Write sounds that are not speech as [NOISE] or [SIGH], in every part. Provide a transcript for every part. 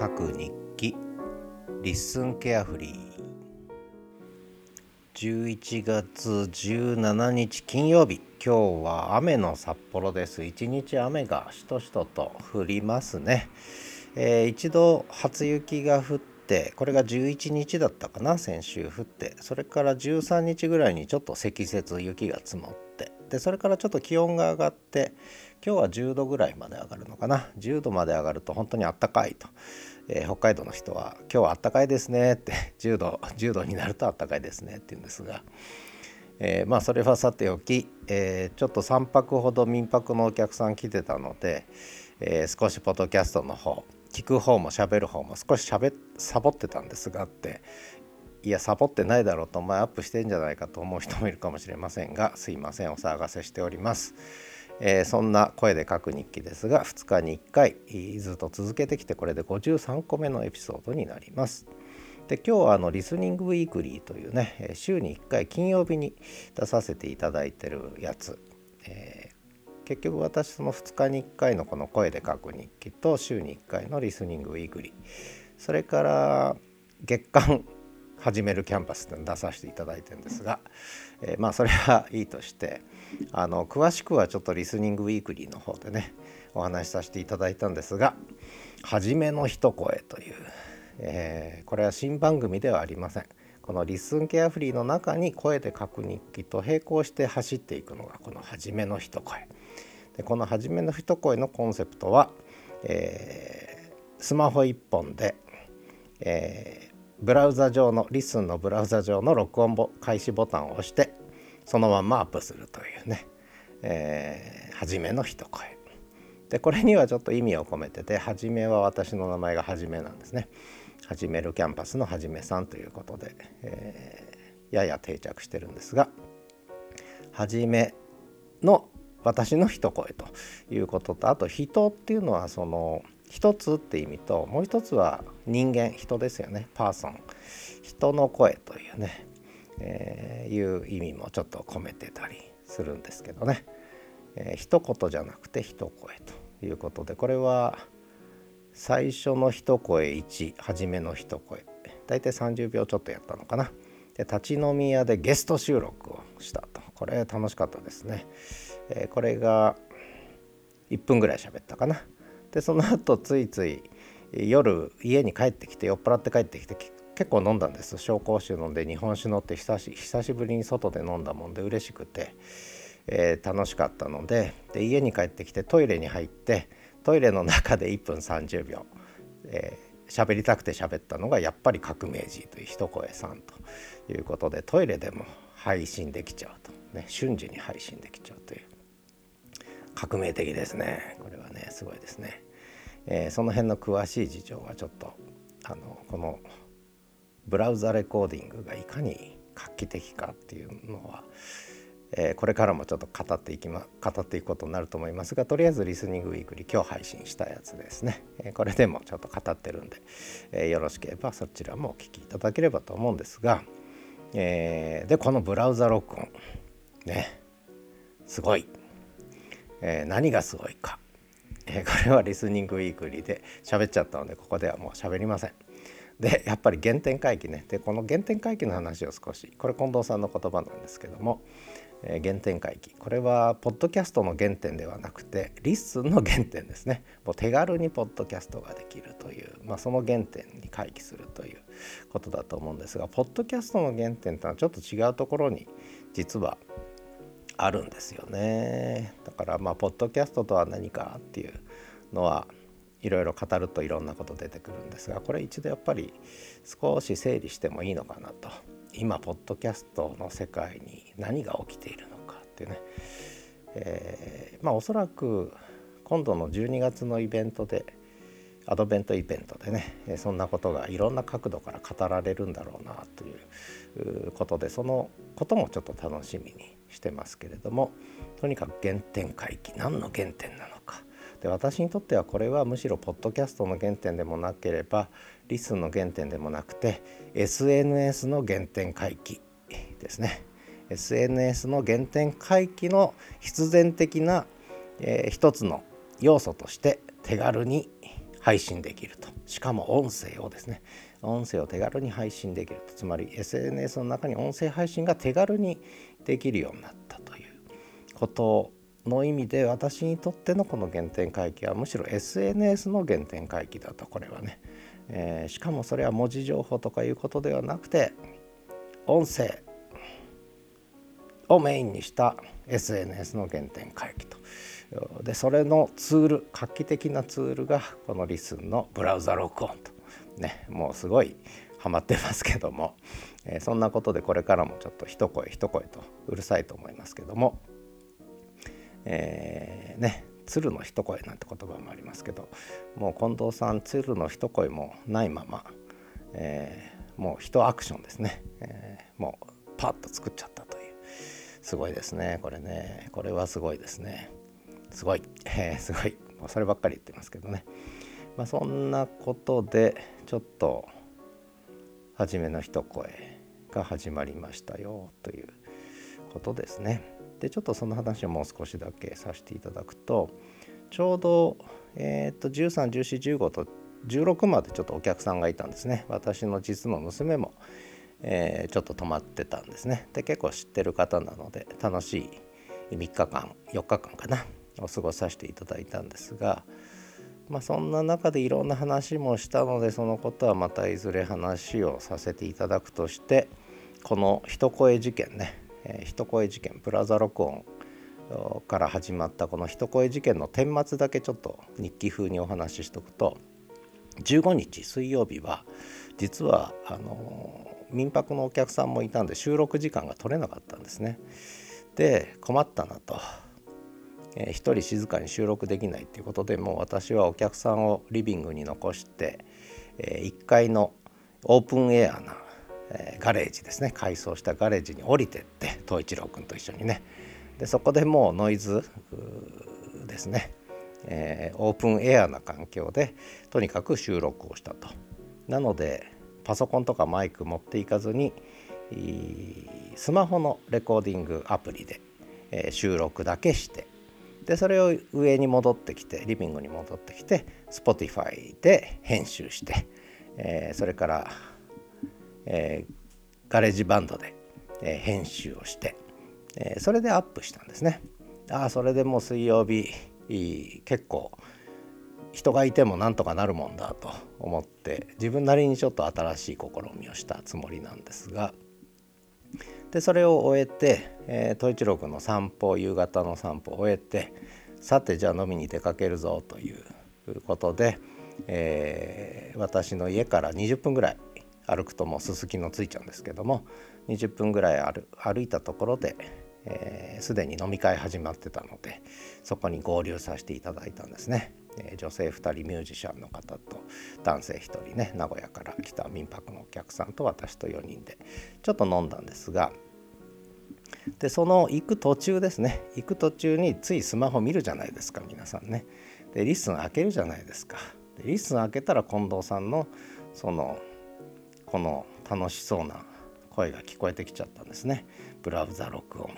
書く日記。リッスンケアフリー11月17日金曜日。今日は雨の札幌です。一日雨がしとしとと降りますね、えー、一度初雪が降ってこれが11日だったかな先週降って。それから13日ぐらいにちょっと積雪雪が積もって。でそれからちょっと気温が上がって今日は10度ぐらいまで上がるのかな？10度まで上がると本当にあったかいと、えー、北海道の人は今日はあったかいですねって [LAUGHS] 10度10度になるとあったかいですねって言うんですが、えー、まあそれはさておき、えー、ちょっと3泊ほど民泊のお客さん来てたので、え少しポッドキャストの方聞く方も喋る方も少ししゃべサボってたんですがって。いやサボってないだろうとお前アップしてんじゃないかと思う人もいるかもしれませんがすいませんお騒がせしております。えー、そんな声で書く日記ですが2日に1回ずっと続けてきてこれで53個目のエピソードになります。で今日はあのリスニングウィークリーというね週に1回金曜日に出させていただいてるやつ、えー、結局私その2日に1回のこの声で書く日記と週に1回のリスニングウィークリーそれから月間始めるキャンパスって出させていただいてるんですが、えー、まあそれはいいとしてあの詳しくはちょっとリスニングウィークリーの方でねお話しさせていただいたんですが「はじめの一声」という、えー、これは新番組ではありません。このリスンケアフリーの中に声で書く日記と並行して走っていくのがこの「はじめの一声」でこの「はじめの一声」のコンセプトは、えー、スマホ1本で、えーブラウザ上のリスンのブラウザ上の録音開始ボタンを押してそのままアップするというね、えー、初めの一声。でこれにはちょっと意味を込めてて初めは私の名前がはじめなんですね。始めるキャンパスのはじめさんということで、えー、やや定着してるんですがはじめの私の一声ということとあと人っていうのはその一つって意味ともう一つは人間人ですよね。パーソン。人の声というね、えー、いう意味もちょっと込めてたりするんですけどね、えー、一言じゃなくて一声ということでこれは最初の一声1初めの一声。大体30秒ちょっとやったのかな。で立ち飲み屋でゲスト収録をしたと。これ楽しかったですね、えー、これが1分ぐらい喋ったかな。でその後ついつい夜家に帰ってきて酔っ払って帰ってきて結構飲んだんです。紹興酒飲んで日本酒飲って久し久しぶりに外で飲んだもんで嬉しくて、えー、楽しかったのでで家に帰ってきてトイレに入ってトイレの中で1分30秒、えー、喋りたくて喋ったのがやっぱり革命児という一声さんということでトイレでも配信できちゃうと。ね瞬時に配信できちゃうという。革命的ですね。これはねすごいですね、えー、その辺の詳しい事情はちょっとあのこのブラウザレコーディングがいかに画期的かっていうのは、えー、これからもちょっと語っていきま語っていくことになると思いますがとりあえずリスニングウィークリー今日配信したやつですね、えー、これでもちょっと語ってるんで、えー、よろしければそちらもお聞きいただければと思うんですが、えー、でこのブラウザ録音ねすごい。えー、何がすごいか、えー、[LAUGHS] これはリスニングウィークリーで喋っちゃったのでここではもう喋りません。でやっぱり原点回帰ね。でこの原点回帰の話を少しこれ近藤さんの言葉なんですけども、えー、原点回帰。これはポッドキャストの原点ではなくて LISTEN の原点ですね。もう手軽にポッドキャストができるという、まあ、その原点に回帰するということだと思うんですがポッドキャストの原点とはちょっと違うところに実はあるんですよね。だからまあポッドキャストとは何かっていうのはいろいろ語るといろんなこと出てくるんですがこれ一度やっぱり少し整理してもいいのかなと。今ポッドキャストの世界に何が起きているのかっていうね、えー、まあおそらく今度の12月のイベントでアドベントイベントでねそんなことがいろんな角度から語られるんだろうなということでそのこともちょっと楽しみにしてますけれどもとにかく原点回帰。何の原点なのか。で私にとってはこれはむしろポッドキャストの原点でもなければリスンの原点でもなくて SNS の原点回帰ですね。SNS の原点回帰の必然的な、えー、一つの要素として手軽に配信できると。しかも音声をですね音声を手軽に配信できる。つまり SNS の中に音声配信が手軽にできるようになったということの意味で私にとってのこの原点回帰はむしろ SNS の原点回帰だとこれはね、えー、しかもそれは文字情報とかいうことではなくて音声をメインにした SNS の原点回帰と。でそれのツール画期的なツールがこのリスンのブラウザ録音と。ねもうすごいハマってますけども、えー、そんなことでこれからもちょっと一声一声とうるさいと思いますけども。えー、ね鶴の一声なんて言葉もありますけどもう近藤さん鶴の一声もないまま、えー、もう一アクションですね、えー、もうパッと作っちゃったという。すごいですねこれね。これはすごいですね。すごい、えー、すごい。もうそればっかり言ってますけどね。まあそんなことでちょっと初めの一声が始まりましたよということですね。でちょっとその話をもう少しだけさせていただくとちょうど、えー、と131415と16までちょっとお客さんがいたんですね私の実の娘も、えー、ちょっと泊まってたんですねで結構知ってる方なので楽しい3日間4日間かなを過ごさせていただいたんですがまあそんな中でいろんな話もしたのでそのことはまたいずれ話をさせていただくとしてこの一声事件ねえー、一声事件ブラザ録音から始まったこの一声事件の顛末だけちょっと日記風にお話ししとくと15日水曜日は実はあの民泊のお客さんもいたんで収録時間が取れなかったんですね。で困ったなと。えー、人静かに収録できないっていうことでもう私はお客さんをリビングに残して、え、1階のオープンエアなえ、ガレージですね。改装したガレージに降りてって東一郎君と一緒にね。でそこでもうノイズですね、え、オープンエアな環境でとにかく収録をしたと。なのでパソコンとかマイク持っていかずにスマホのレコーディングアプリで、収録だけしてでそれを上に戻ってきてリビングに戻ってきて Spotify で編集して、えー、それからえー、 GarageBand で、えー、編集をして、えー、それでアップしたんですね。ああそれでもう水曜日結構人がいてもなんとかなるもんだと思って自分なりにちょっと新しい試みをしたつもりなんですがでそれを終えて、えー、一郎君の散歩夕方の散歩を終えてさてじゃあ飲みに出かけるぞということで、えー、私の家から20分ぐらい歩くともうすすきのついちゃうんですけども20分ぐらい歩いたところです、で、に飲み会始まってたのでそこに合流させていただいたんですね、え、女性2人ミュージシャンの方と男性1人ね名古屋から来た民泊のお客さんと私と4人でちょっと飲んだんですがでその行く途中ですね行く途中についスマホ見るじゃないですか皆さんねで LISTEN 開けるじゃないですかで LISTEN 開けたら近藤さんのそのこの楽しそうな声が聞こえてきちゃったんですね。ブラウザ録音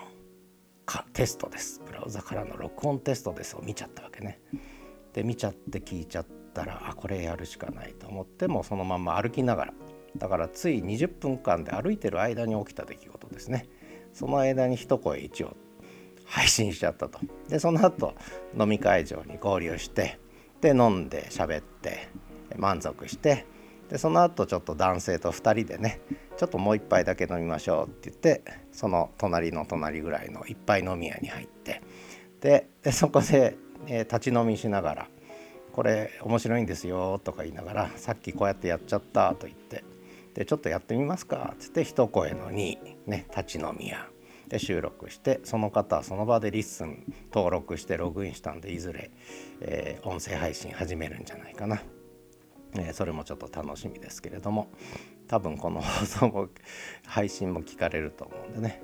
かテストです。ブラウザからの録音テストですを見ちゃったわけね。で見ちゃって聞いちゃったらあこれやるしかないと思ってもそのまま歩きながらだからつい20分間で歩いてる間に起きた出来事ですね。その間に一声一応配信しちゃったと。でその後飲み会場に合流してで飲んで喋って満足してでその後ちょっと男性と2人でねちょっともう一杯だけ飲みましょうって言ってその隣の隣ぐらいの一杯飲み屋に入ってでそこで、えー、立ち飲みしながら「これ面白いんですよ」とか言いながら「さっきこうやってやっちゃった」と言って「でちょっとやってみますか」っつって一声の2ね立ち飲み屋で収録してその方はその場で LISTEN 登録してログインしたんでいずれ、えー、音声配信始めるんじゃないかな。えそれもちょっと楽しみですけれども多分この放送も配信も聞かれると思うんでね、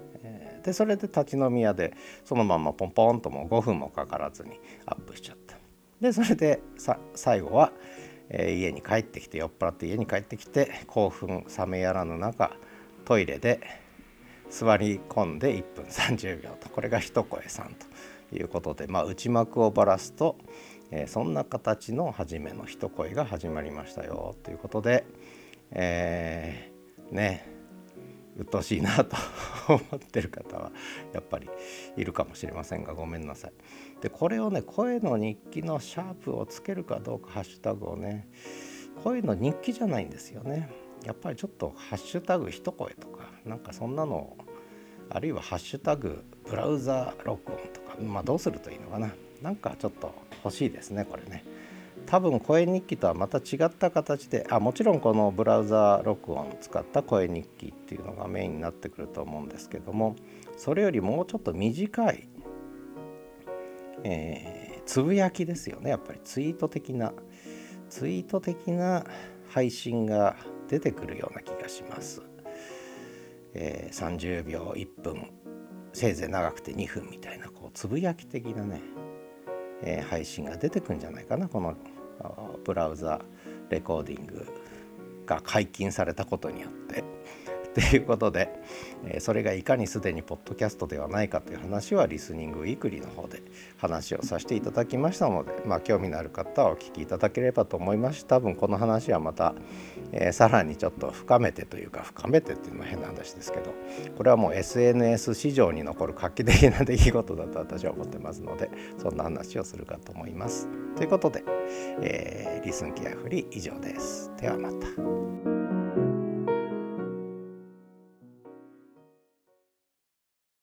でそれで立ち飲み屋でそのままポンポンともう5分もかからずにアップしちゃった。でそれで最後は、えー、家に帰ってきて酔っ払って家に帰ってきて興奮冷めやらぬ中トイレで座り込んで1分30秒とこれが一声さんということで、まあ、内幕をばらすと、えー、そんな形の初めの一声が始まりましたよということで、えー、ね鬱陶しいなと思ってる方はやっぱりいるかもしれませんがごめんなさい。でこれをね声の日記のシャープをつけるかどうかハッシュタグをね声の日記じゃないんですよね。やっぱりちょっとハッシュタグ一声とかなんかそんなのあるいはハッシュタグブラウザ録音とかまあどうするといいのかななんかちょっと欲しいですねこれね。多分声日記とはまた違った形であもちろんこのブラウザ録音使った声日記っていうのがメインになってくると思うんですけどもそれよりもうちょっと短い、えー、つぶやきですよねやっぱりツイート的なツイート的な配信が出てくるような気がします。えー、30秒1分せいぜい長くて2分みたいなこうつぶやき的なね、え、配信が出てくるんじゃないかなこのブラウザレコーディングが解禁されたことによって。ということで、えそれがいかにすでにポッドキャストではないかという話はリスニングウィークリーの方で話をさせていただきましたので、まあ、興味のある方はお聞きいただければと思いますし多分この話はまた、えー、さらにちょっと深めてというか深めてっていうのは変な話ですけどこれはもう SNS 市場に残る画期的な出来事だと私は思ってますのでそんな話をするかと思います。ということで、えー、リスンケアフリー以上です。ではまた。